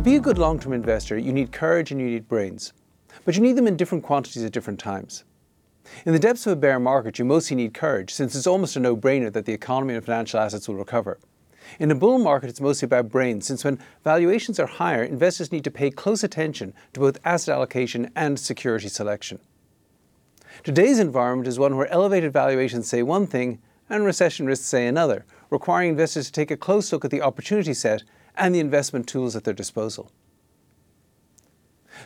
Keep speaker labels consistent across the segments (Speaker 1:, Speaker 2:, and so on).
Speaker 1: To be a good long term investor, you need courage and you need brains. But you need them in different quantities at different times. In the depths of a bear market, you mostly need courage, since it's almost a no brainer that the economy and financial assets will recover. In a bull market, it's mostly about brains, since when valuations are higher, investors need to pay close attention to both asset allocation and security selection. Today's environment is one where elevated valuations say one thing and recession risks say another, requiring investors to take a close look at the opportunity set and the investment tools at their disposal.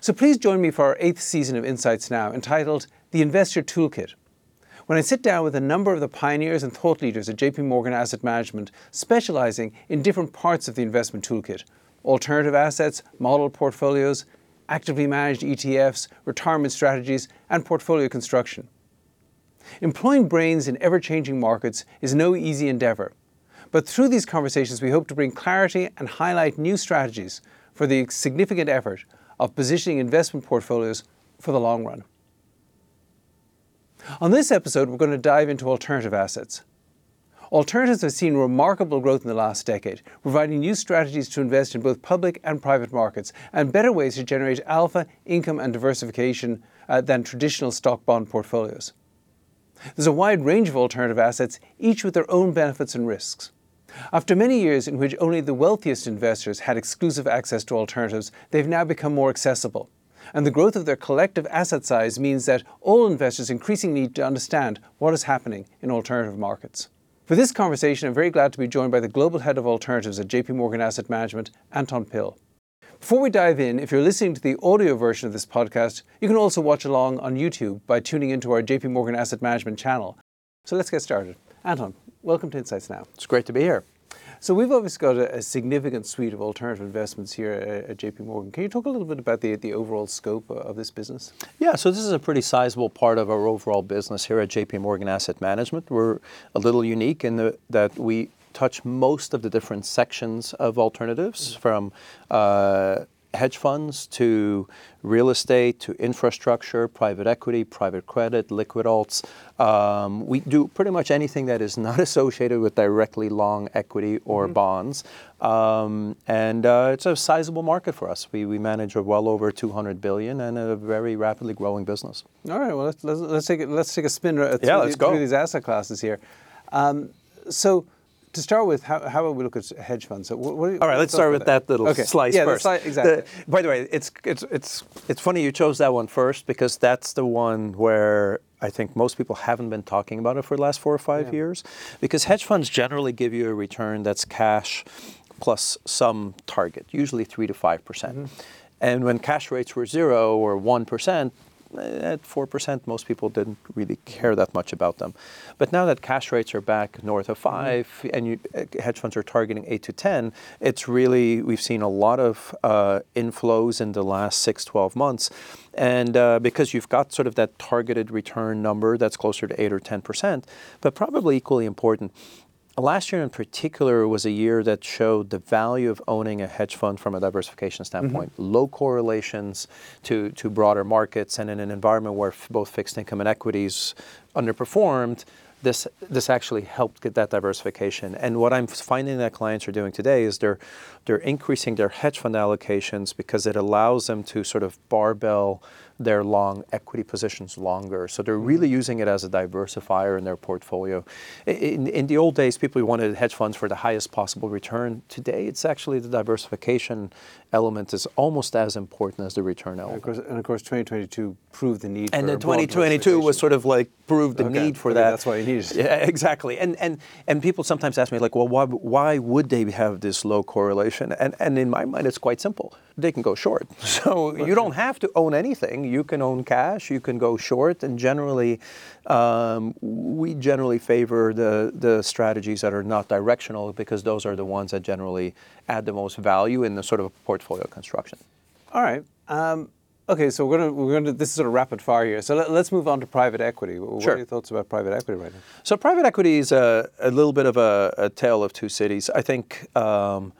Speaker 1: So please join me for our eighth season of Insights Now, entitled The Investor Toolkit. When I sit down with a number of the pioneers and thought leaders at JP Morgan Asset Management, specializing in different parts of the investment toolkit alternative assets, model portfolios, actively managed ETFs, retirement strategies, and portfolio construction. Employing brains in ever changing markets is no easy endeavour. But through these conversations, we hope to bring clarity and highlight new strategies for the significant effort of positioning investment portfolios for the long run. On this episode, we're going to dive into alternative assets. Alternatives have seen remarkable growth in the last decade, providing new strategies to invest in both public and private markets and better ways to generate alpha, income, and diversification uh, than traditional stock bond portfolios. There's a wide range of alternative assets, each with their own benefits and risks. After many years in which only the wealthiest investors had exclusive access to alternatives, they've now become more accessible. And the growth of their collective asset size means that all investors increasingly need to understand what is happening in alternative markets. For this conversation, I'm very glad to be joined by the Global Head of Alternatives at JP Morgan Asset Management, Anton Pil. Before we dive in, if you're listening to the audio version of this podcast, you can also watch along on YouTube by tuning into our JP Morgan Asset Management channel. So let's get started. Anton, welcome to Insights Now.
Speaker 2: It's great to be here.
Speaker 1: So we've obviously got a, a significant suite of alternative investments here at, at, JP Morgan. Can you talk a little bit about the, the overall scope of this business?
Speaker 2: Yeah, so this is a pretty sizable part of our overall business here at JP Morgan Asset Management. We're a little unique in the, that we touch most of the different sections of alternatives mm-hmm. from uh, hedge funds to real estate to infrastructure, private equity, private credit, liquid alts. Um, we do pretty much anything that is not associated with directly long equity or mm-hmm. bonds. Um, and uh, it's a sizable market for us. We, we manage a well over 200 billion and a very rapidly growing business.
Speaker 1: All right, well, let's, let's, let's take, a, let's take a spin through, yeah, let's go. through these asset classes here. Um, so, to start with, how, how about we look at hedge funds? So what,
Speaker 2: what All right, let's start with that, that little okay. slice
Speaker 1: yeah,
Speaker 2: first.
Speaker 1: Sli- exactly. The,
Speaker 2: by the way, it's, it's, it's, it's funny you chose that one first because that's the one where I think most people haven't been talking about it for the last four or five yeah. years. Because hedge funds generally give you a return that's cash plus some target, usually 3 to 5%. percent mm hmm And when cash rates were zero or 1%, at 4%, most people didn't really care that much about them. But now that cash rates are back north of 5 mm-hmm. and you, uh, hedge funds are targeting 8 to 10, it's really, we've seen a lot of uh, inflows in the last 6, 12 months. And uh, because you've got sort of that targeted return number that's closer to 8 or 10%, but probably equally important, Last year in particular was a year that showed the value of owning a hedge fund from a diversification standpoint. Mm-hmm. Low correlations to, to broader markets, and in an environment where f- both fixed income and equities underperformed, this this actually helped get that diversification. And what I'm finding that clients are doing today is they're they're increasing their hedge fund allocations because it allows them to sort of barbell their long equity positions longer. So they're really mm-hmm. using it as a diversifier in their portfolio. In, in the old days, people wanted hedge funds for the highest possible return. Today, it's actually the diversification element is almost as important as the return element.
Speaker 1: And of course, and of course 2022 proved the need for that.
Speaker 2: and then 2022 was sort of like proved the okay. need for
Speaker 1: okay,
Speaker 2: that.
Speaker 1: That's why you need it.
Speaker 2: Yeah, exactly. And, and, and people sometimes ask me, like, well, why, why would they have this low correlation? And, and in my mind, it's quite simple. They can go short. So you don't have to own anything. You can own cash, you can go short, and generally, um, we generally favor the, the strategies that are not directional because those are the ones that generally add the most value in the sort of portfolio construction.
Speaker 1: All right. Um, okay, so we're going to we're to this is sort of rapid fire here. So let, us move on to private equity. What
Speaker 2: sure.
Speaker 1: are your thoughts about private equity right now?
Speaker 2: So private equity is a, a little bit of a, a tale of two cities. I think. Um,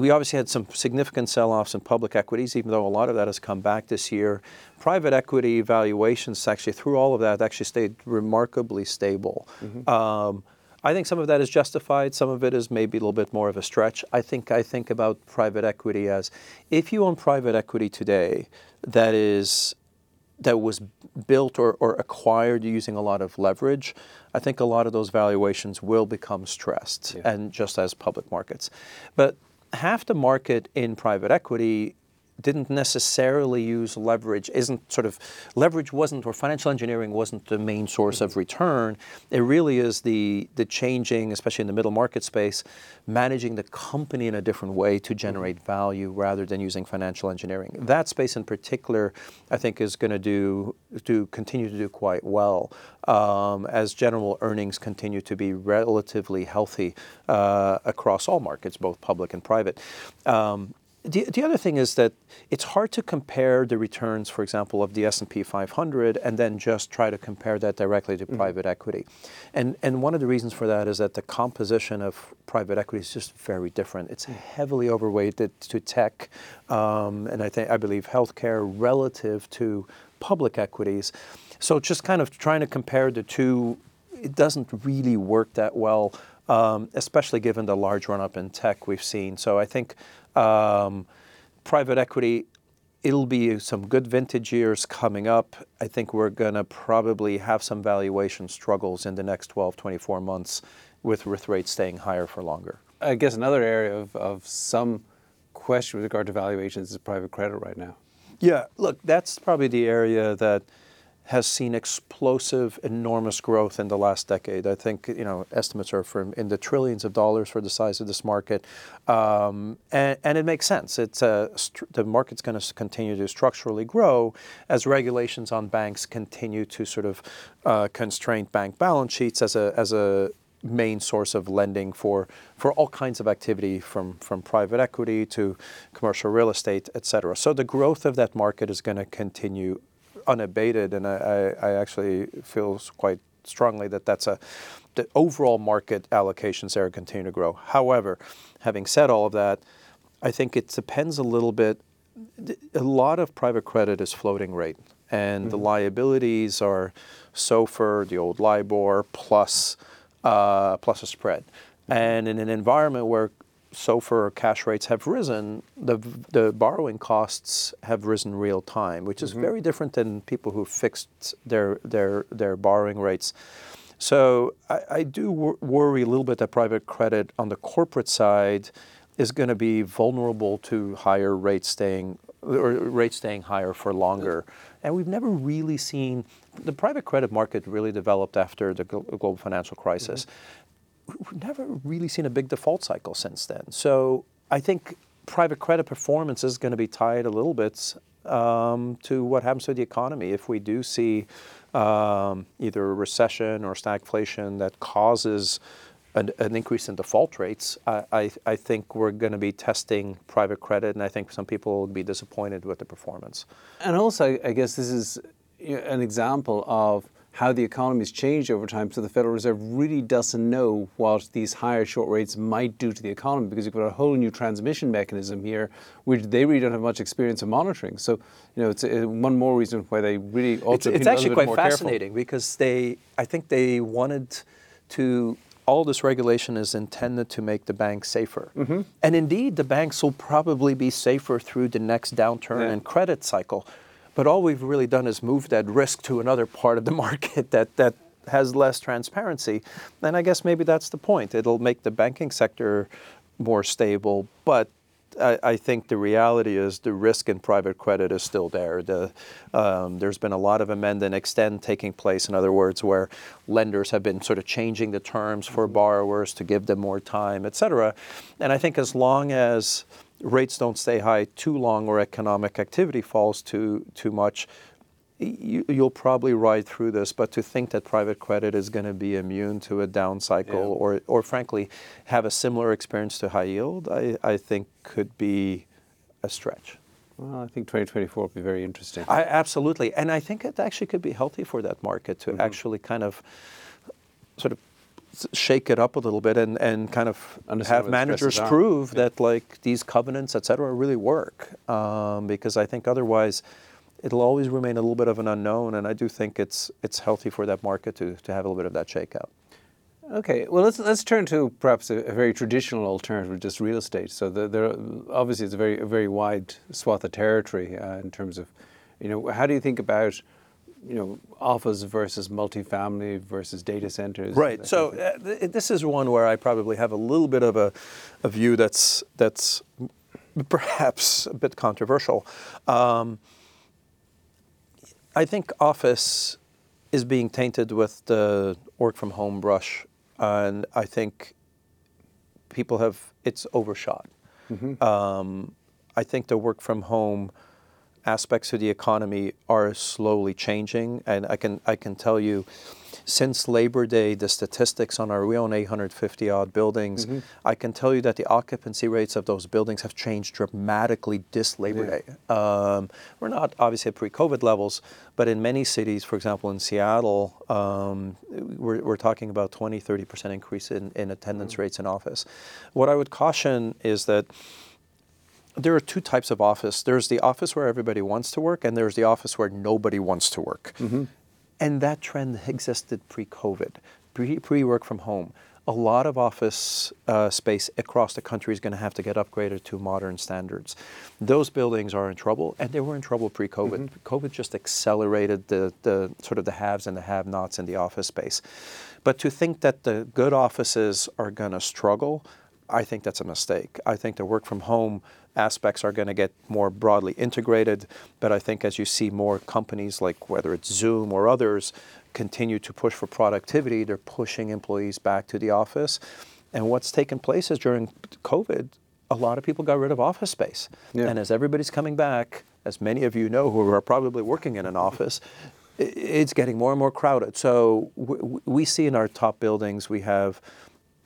Speaker 2: we obviously had some significant sell-offs in public equities, even though a lot of that has come back this year. Private equity valuations, actually, through all of that, actually stayed remarkably stable. Mm-hmm. Um, I think some of that is justified. Some of it is maybe a little bit more of a stretch. I think I think about private equity as if you own private equity today that is that was built or, or acquired using a lot of leverage, I think a lot of those valuations will become stressed,
Speaker 1: Yeah.
Speaker 2: and just as public markets. But half the market in private equity didn't necessarily use leverage isn't sort of leverage wasn't or financial engineering wasn't the main source of return. It really is the the changing especially in the middle market space managing the company in a different way to generate value rather than using financial engineering. That space in particular i think is going to do to continue to do quite well um, as general earnings continue to be relatively healthy uh, across all markets both public and private. Um, the, the other thing is that it's hard to compare the returns, for example, of the S&P 500 and then just try to compare that directly to private equity. And, and one of the reasons for that is that the composition of private equity is just very different. It's heavily overweighted to tech um, and I, think, I believe healthcare relative to public equities. So just kind of trying to compare the two, it doesn't really work that well, um, especially given the large run-up in tech we've seen. So I think um, private equity, it'll be some good vintage years coming up. I think we're going to probably have some valuation struggles in the next 12, 24 months with, with rates staying higher for longer.
Speaker 1: I guess another area of, of some question with regard to valuations is private credit right now.
Speaker 2: Yeah, look, that's probably the area that has seen explosive, enormous growth in the last decade. I think you know estimates are from in the trillions of dollars for the size of this market, um, and, and, it makes sense. It's a, the market's going to continue to structurally grow as regulations on banks continue to sort of uh, constrain bank balance sheets as a as a main source of lending for, for all kinds of activity from, from private equity to commercial real estate, et cetera. So the growth of that market is going to continue unabated, and I, I, I actually feel quite strongly that that's a the overall market allocations there continue to grow. However, having said all of that, I think it depends a little bit. A lot of private credit is floating rate, and mm-hmm. the liabilities are SOFR, the old LIBOR, plus uh, plus a spread. And in an environment where SOFR cash rates have risen, the, the borrowing costs have risen real time, which is mm-hmm. very different than people who fixed their, their, their borrowing rates. So I, I do wor- worry a little bit that private credit on the corporate side is going to be vulnerable to higher rates staying or rates staying higher for longer. And we've never really seen the private credit market really developed after the global financial crisis. Mm-hmm. We've never really seen a big default cycle since then. So I think private credit performance is going to be tied a little bit um, to what happens to the economy. If we do see um, either a recession or stagflation that causes an, an, increase in default rates, I, I, I think we're going to be testing private credit, and I think some people will be disappointed with the performance.
Speaker 1: And also, I guess this is an example of how the economy has changed over time. So the Federal Reserve really doesn't know what these higher short rates might do to the economy because you've got a whole new transmission mechanism here, which they really don't have much experience of monitoring. So you know, it's a, one more reason why they really ought
Speaker 2: it's,
Speaker 1: to.
Speaker 2: It's actually quite fascinating careful. because they, I think they wanted to all this regulation is intended to make the banks safer. Mm-hmm. And indeed, the banks will probably be safer through the next downturn yeah. and credit cycle. But all we've really done is move that risk to another part of the market that, that has less transparency. And I guess maybe that's the point. It'll make the banking sector more stable, but I, I, think the reality is the risk in private credit is still there. The, um, there's been a lot of amend and extend taking place, in other words, where lenders have been sort of changing the terms for mm-hmm. borrowers to give them more time, et cetera. And I think as long as rates don't stay high too long or economic activity falls too, too much, you, will probably ride through this, but to think that private credit is going to be immune to a down cycle yeah. or, or frankly have a similar experience to high yield, I, I think could be a stretch.
Speaker 1: Well, I think 2024 will be very interesting.
Speaker 2: I, absolutely. And I think it actually could be healthy for that market to mm-hmm. actually kind of sort of shake it up a little bit and, and kind of Understand have managers prove yeah. that like these covenants, et cetera, really work. Um, because I think otherwise it'll always remain a little bit of an unknown, and I do think it's it's healthy for that market to, to have a little bit of that shakeout.
Speaker 1: Okay, well let's let's turn to perhaps a, a very traditional alternative, just real estate. So the, there, obviously it's a very a very wide swath of territory uh, in terms of, you know, how do you think about, you know, office versus multifamily versus data centers?
Speaker 2: Right. So uh, th- this is one where I probably have a little bit of a, a view that's that's perhaps a bit controversial. Um, I think office is being tainted with the work from home brush and I think people have it's overshot. Mm-hmm. Um, I think the work from home aspects of the economy are slowly changing, and I can I can tell you since Labor Day, the statistics on our, we own 850 odd buildings. Mm-hmm. I can tell you that the occupancy rates of those buildings have changed dramatically this Labor yeah. Day. Um, we're not obviously at pre COVID levels, but in many cities, for example, in Seattle, um, we're, we're, talking about 20, 30% increase in, in attendance mm-hmm. rates in office. What I would caution is that there are two types of office. There's the office where everybody wants to work, and there's the office where nobody wants to work. Mm-hmm. And that trend existed pre COVID, pre work from home. A lot of office uh, space across the country is going to have to get upgraded to modern standards. Those buildings are in trouble, and they were in trouble pre COVID. Mm-hmm. COVID just accelerated the, the sort of the haves and the have nots in the office space. But to think that the good offices are going to struggle, I think that's a mistake. I think the work from home aspects are going to get more broadly integrated. But I think as you see more companies like whether it's Zoom or others continue to push for productivity, they're pushing employees back to the office. And what's taken place is during COVID, a lot of people got rid of office space. Yeah. And as everybody's coming back, as many of you know who are probably working in an office, it's getting more and more crowded. So we see in our top buildings, we have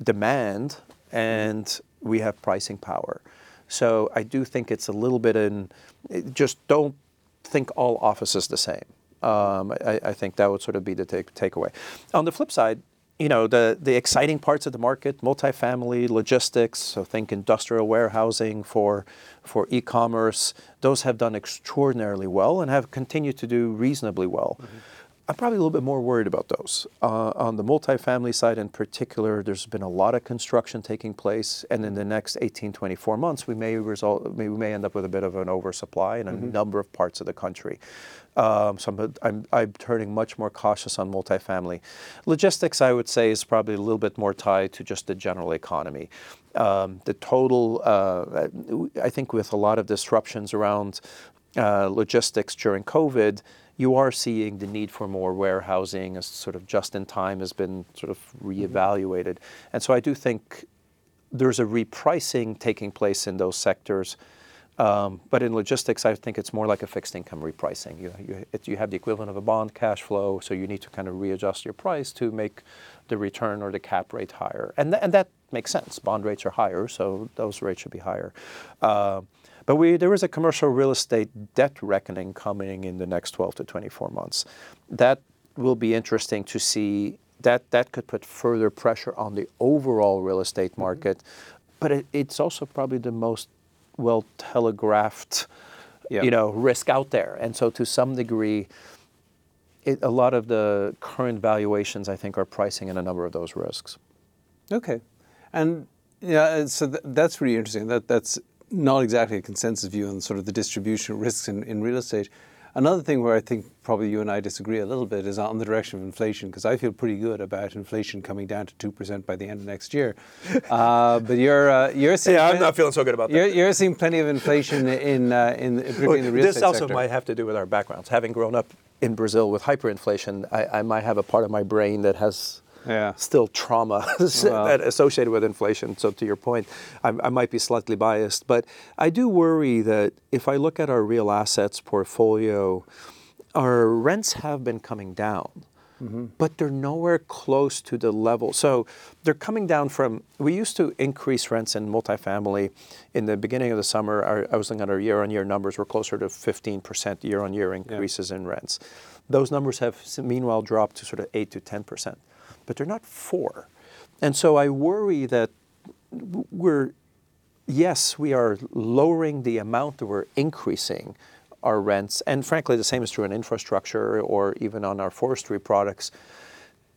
Speaker 2: demand and we have pricing power. So I do think it's a little bit in, just don't think all offices the same. Um, I, I, think that would sort of be the take, takeaway. On the flip side, you know, the, the exciting parts of the market, multifamily, logistics, so think industrial warehousing for, for e-commerce, those have done extraordinarily well and have continued to do reasonably well. Mm-hmm. I'm probably a little bit more worried about those. Uh, on the multifamily side in particular, there's been a lot of construction taking place, and in the next 18, 24 months, we may result, we may end up with a bit of an oversupply in a mm-hmm. number of parts of the country. Um, so I'm, I'm, I'm, turning much more cautious on multifamily. Logistics, I would say, is probably a little bit more tied to just the general economy. Um, the total, uh, I think, with a lot of disruptions around uh, logistics during COVID, you are seeing the need for more warehousing as sort of just in time has been sort of reevaluated. Mm-hmm. And so I do think there's a repricing taking place in those sectors. Um, but in logistics, I think it's more like a fixed income repricing. You, you, it, you have the equivalent of a bond cash flow, so you need to kind of readjust your price to make the return or the cap rate higher. And, th- and that makes sense. Bond rates are higher, so those rates should be higher. Uh, but we, there is a commercial real estate debt reckoning coming in the next 12 to 24 months. That will be interesting to see. That, that could put further pressure on the overall real estate mm-hmm. market. But it, it's also probably the most well telegraphed you know, risk out there. And so to some degree, it, a lot of the current valuations, I think, are pricing in a number of those risks.
Speaker 1: Okay. And yeah, so th- that's really interesting. That that's not exactly a consensus view on sort of the distribution of risks in, in real estate. Another thing where I think probably you and I disagree a little bit is on the direction of inflation, because I feel pretty good about inflation coming down to two percent by the end of next year. Uh, but you're uh, you're
Speaker 2: seeing yeah, I'm not feeling so good about that.
Speaker 1: You're, you're seeing plenty of inflation in uh, in particularly in the real
Speaker 2: this
Speaker 1: estate
Speaker 2: also
Speaker 1: sector.
Speaker 2: might have to do with our backgrounds. Having grown up in Brazil with hyperinflation, I, I might have a part of my brain that has yeah. still trauma associated with inflation. So to your point, I, I, might be slightly biased, but I do worry that if I look at our real assets portfolio, our rents have been coming down. Mm-hmm. But they're nowhere close to the level. So they're coming down from. We used to increase rents in multifamily. In the beginning of the summer, our, I was looking at our year-on-year numbers. We're closer to 15% year-on-year increases yeah. in rents. Those numbers have meanwhile dropped to sort of eight to 10% but they're not four. And so I worry that we're, yes, we are lowering the amount that we're increasing our rents. And frankly, the same is true in infrastructure or even on our forestry products,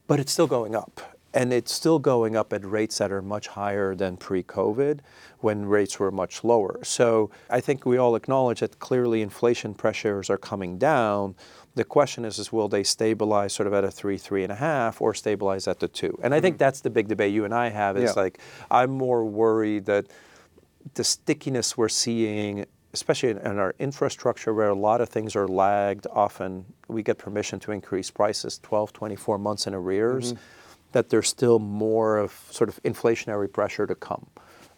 Speaker 2: but it's still going up. and it's still going up at rates that are much higher than pre-COVID when rates were much lower. So I think we all acknowledge that clearly inflation pressures are coming down. The question is, is will they stabilize sort of at a three, three and a half, or stabilize at the two? And I think that's the big debate you and I have. Is
Speaker 1: Yeah.
Speaker 2: like I'm more worried that the stickiness we're seeing, especially in, in our infrastructure where a lot of things are lagged, often we get permission to increase prices 12, 24 months in arrears, that there's still more of sort of inflationary pressure to come.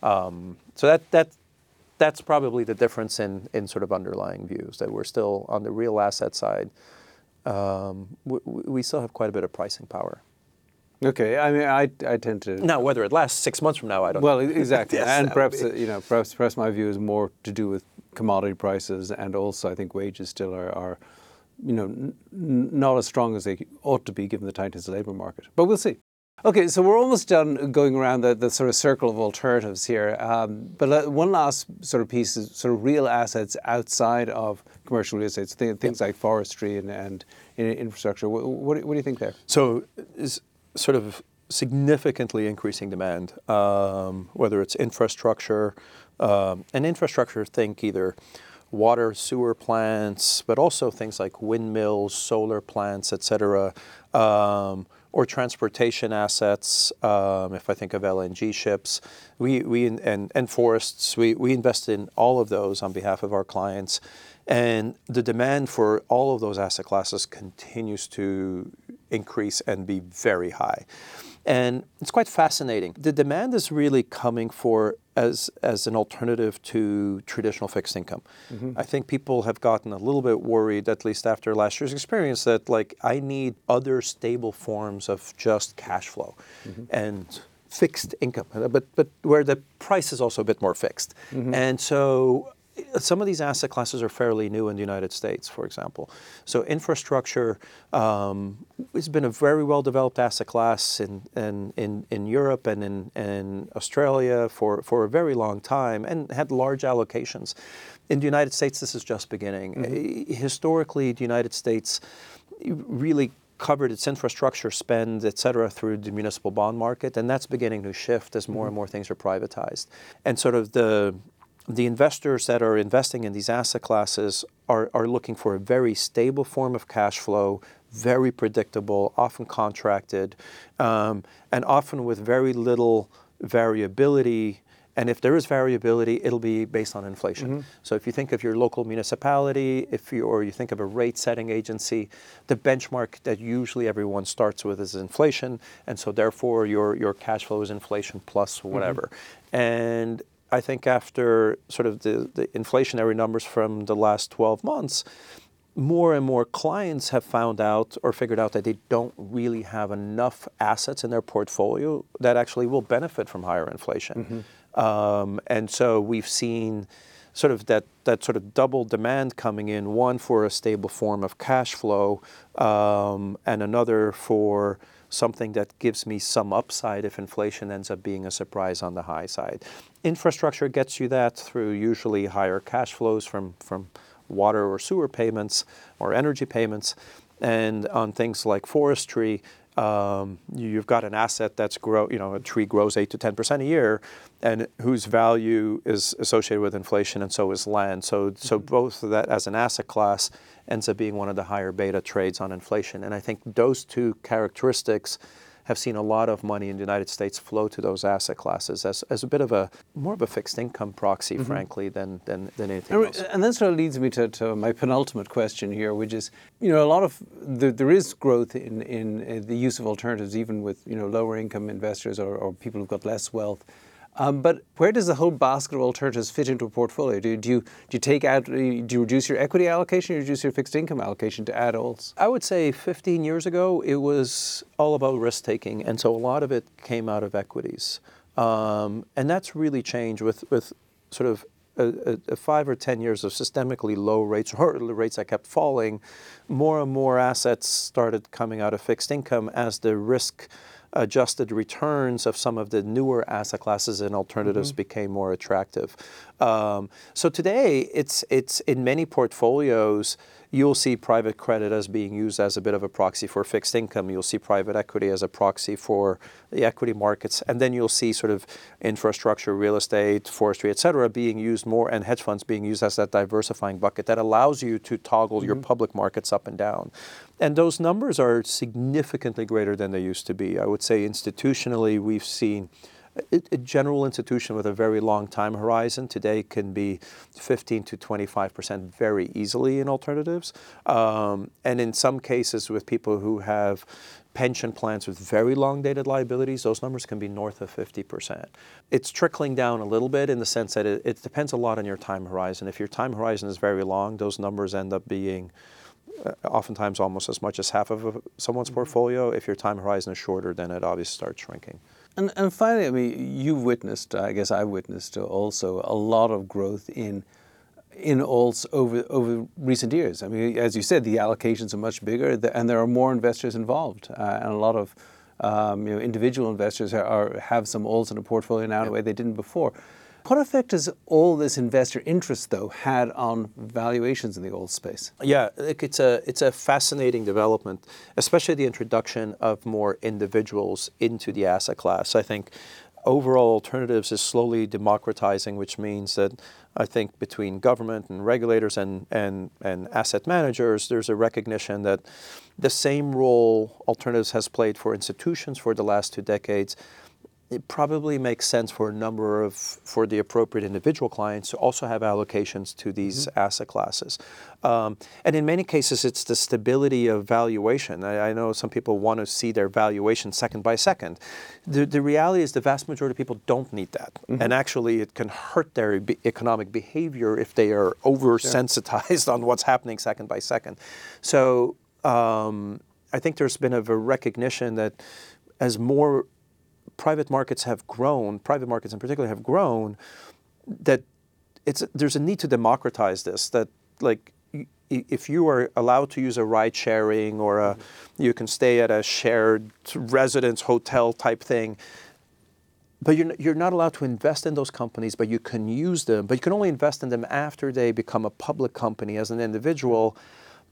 Speaker 2: Um, so that, that, that's probably the difference in, in sort of underlying views, that we're still on the real asset side, um, we, we still have quite a bit of pricing power.
Speaker 1: Okay, I mean, I, I tend to.
Speaker 2: Now, whether it lasts six months from now, I don't
Speaker 1: Well,
Speaker 2: know.
Speaker 1: exactly,
Speaker 2: Yes,
Speaker 1: and perhaps
Speaker 2: be-
Speaker 1: you know, perhaps perhaps my view is more to do with commodity prices, and also I think wages still are, are you know, n- n- not as strong as they ought to be given the tightness of the labour market. But we'll see. Okay, so we're almost done going around the, the sort of circle of alternatives here. Um, but one last sort of piece is sort of real assets outside of commercial real estate, so thi- things like forestry and, and infrastructure. What, what, do- what do you think there?
Speaker 2: So is sort of significantly increasing demand, um, whether it's infrastructure, um, and infrastructure, think either water, sewer plants, but also things like windmills, solar plants, et cetera, um, or transportation assets. Um, if I think of LNG ships, we, we and, and forests, we, we invest in all of those on behalf of our clients. And the demand for all of those asset classes continues to increase and be very high. And it's quite fascinating. The demand is really coming for as, as an alternative to traditional fixed income. Mm-hmm. I think people have gotten a little bit worried, at least after last year's experience, that like I need other stable forms of just cash flow mm-hmm. and fixed income, but, but where the price is also a bit more fixed. Mm-hmm. And so some of these asset classes are fairly new in the United States, for example. So infrastructure um, has been a very well developed asset class in, in, in, in Europe and in, in Australia for, for a very long time and had large allocations. In the United States, this is just beginning. Uh, Historically, the United States really covered its infrastructure spend, et cetera, through the municipal bond market, and that's beginning to shift as more and more things are privatized. And sort of the the investors that are investing in these asset classes are, are looking for a very stable form of cash flow, very predictable, often contracted, um, and often with very little variability. And if there is variability, it'll be based on inflation. So if you think of your local municipality, if you or you think of a rate setting agency, the benchmark that usually everyone starts with is inflation, and so therefore your your cash flow is inflation plus whatever. And I think after sort of the, the inflationary numbers from the last 12 months, more and more clients have found out or figured out that they don't really have enough assets in their portfolio that actually will benefit from higher inflation. Um, and so we've seen sort of that, that sort of double demand coming in one for a stable form of cash flow um, and another for something that gives me some upside if inflation ends up being a surprise on the high side. Infrastructure gets you that through usually higher cash flows from, from water or sewer payments or energy payments. And on things like forestry, um, you've got an asset that's grow, you know, a tree grows eight to ten percent a year, and whose value is associated with inflation, and so is land. So, so mm-hmm. both of that as an asset class ends up being one of the higher beta trades on inflation. And I think those two characteristics have seen a lot of money in the United States flow to those asset classes as, as a bit of a more of a fixed income proxy, mm-hmm. frankly, than, than, than anything
Speaker 1: And,
Speaker 2: else.
Speaker 1: and that sort of leads me to, to my penultimate question here, which is, you know, a lot of the, there is growth in, in the use of alternatives, even with you know lower income investors or, or people who've got less wealth. Um, but where does the whole basket of alternatives fit into a portfolio? Do, you- do you do you take out? Do you reduce your equity allocation? or reduce your fixed income allocation to add?
Speaker 2: I would say 15 years ago, it was all about risk taking, and so a lot of it came out of equities, um, and that's really changed with with sort of a, a, five or 10 years of systemically low rates or rates that kept falling. More and more assets started coming out of fixed income as the risk adjusted returns of some of the newer asset classes and alternatives became more attractive. Um, so today, it's it's in many portfolios, you'll see private credit as being used as a bit of a proxy for fixed income. You'll see private equity as a proxy for the equity markets, and then you'll see sort of infrastructure, real estate, forestry, et cetera, being used more, and hedge funds being used as that diversifying bucket that allows you to toggle mm-hmm. your public markets up and down. And those numbers are significantly greater than they used to be. I would say institutionally, we've seen a, general institution with a very long time horizon today can be 15 to 25 percent very easily in alternatives. Um, and in some cases, with people who have pension plans with very long dated liabilities, those numbers can be north of 50%. It's trickling down a little bit in the sense that it, it depends a lot on your time horizon. If your time horizon is very long, those numbers end up being uh, oftentimes almost as much as half of someone's mm-hmm. portfolio. If your time horizon is shorter, then it obviously starts shrinking.
Speaker 1: And, and finally, I mean, you've witnessed, I guess I've witnessed also a lot of growth in in alts over over recent years. I mean, as you said, the allocations are much bigger, and there are more investors involved, uh, and a lot of um, you know individual investors are, are, have some alts in a portfolio now in a way they didn't before. What effect has all this investor interest, though, had on valuations in the alt space?
Speaker 2: Yeah, it's a it's a fascinating development, especially the introduction of more individuals into the asset class. I think overall alternatives is slowly democratizing, which means that I think between government and regulators and, and, and asset managers, there's a recognition that the same role alternatives has played for institutions for the last two decades it probably makes sense for a number of for the appropriate individual clients to also have allocations to these mm-hmm. asset classes um, and in many cases it's the stability of valuation I, I, know some people want to see their valuation second by second the, the reality is the vast majority of people don't need that mm-hmm. and actually it can hurt their be- economic behavior if they are oversensitized sure. on what's happening second by second so um, I think there's been a recognition that as more private markets have grown, private markets in particular have grown, that it's there's a need to democratize this. That like if you are allowed to use a ride sharing or a, you can stay at a shared residence hotel type thing, but you're, you're not allowed to invest in those companies, but you can use them. But you can only invest in them after they become a public company as an individual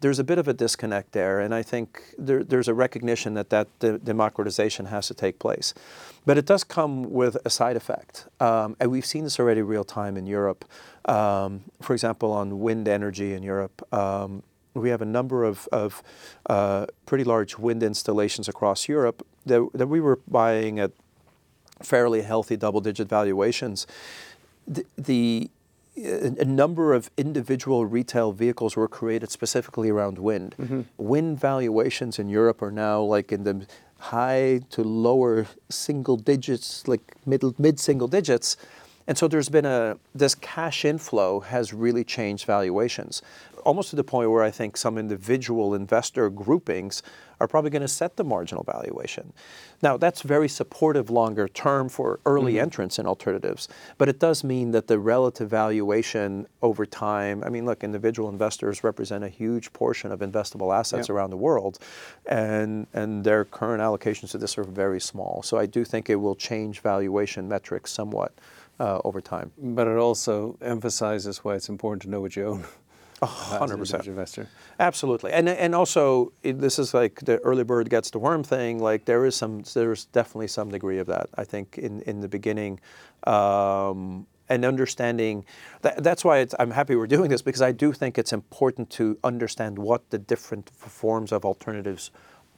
Speaker 2: there's a bit of a disconnect there, and I think there, there's a recognition that that de- democratization has to take place. But it does come with a side effect, um, and we've seen this already real time in Europe. Um, for example, on wind energy in Europe, um, we have a number of, of uh, pretty large wind installations across Europe that, that we were buying at fairly healthy double-digit valuations. The, the a number of individual retail vehicles were created specifically around wind. Mm-hmm. Wind valuations in Europe are now like in the high to lower single digits, like middle mid single digits. And so there's been a this cash inflow has really changed valuations almost to the point where I think some individual investor groupings are probably going to set the marginal valuation. Now, that's very supportive longer term for early mm-hmm. entrants in alternatives, but it does mean that the relative valuation over time, I mean, look, individual investors represent a huge portion of investable assets yep. around the world, and, and their current allocations to this are very small. So I do think it will change valuation metrics somewhat. Uh, over time.
Speaker 1: But it also emphasizes why it's important to know what you own
Speaker 2: hundred percent
Speaker 1: investor.
Speaker 2: Absolutely, and and also it, this is like the early bird gets the worm thing. Like there is some, there's definitely some degree of that. I think in in the beginning. Um, and understanding that, that's why I'm happy we're doing this because I do think it's important to understand what the different forms of alternatives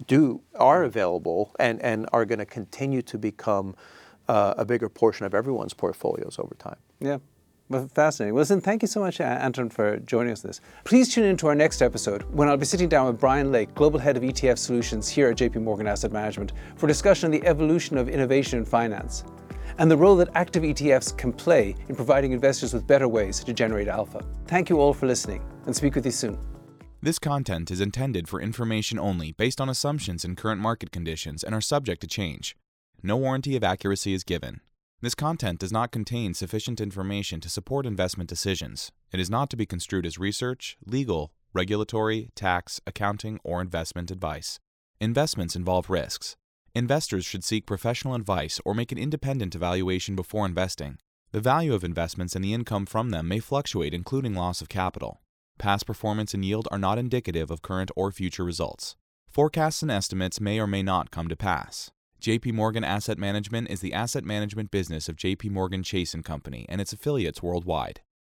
Speaker 2: do are available and, and are going to continue to become uh, a bigger portion of everyone's portfolios over time.
Speaker 1: Yeah, well, fascinating. Well, listen, thank you so much, Anton, for joining us this. Please tune in to our next episode when I'll be sitting down with Bryon Lake, Global Head of ETF Solutions here at JP Morgan Asset Management, for discussion on the evolution of innovation in finance and the role that active ETFs can play in providing investors with better ways to generate alpha. Thank you all for listening and speak with you soon.
Speaker 3: This content is intended for information only based on assumptions and current market conditions and are subject to change. No warranty of accuracy is given. This content does not contain sufficient information to support investment decisions. It is not to be construed as research, legal, regulatory, tax, accounting, or investment advice. Investments involve risks. Investors should seek professional advice or make an independent evaluation before investing. The value of investments and the income from them may fluctuate, including loss of capital. Past performance and yield are not indicative of current or future results. Forecasts and estimates may or may not come to pass. JP Morgan Asset Management is the asset management business of JP Morgan Chase & Company and its affiliates worldwide.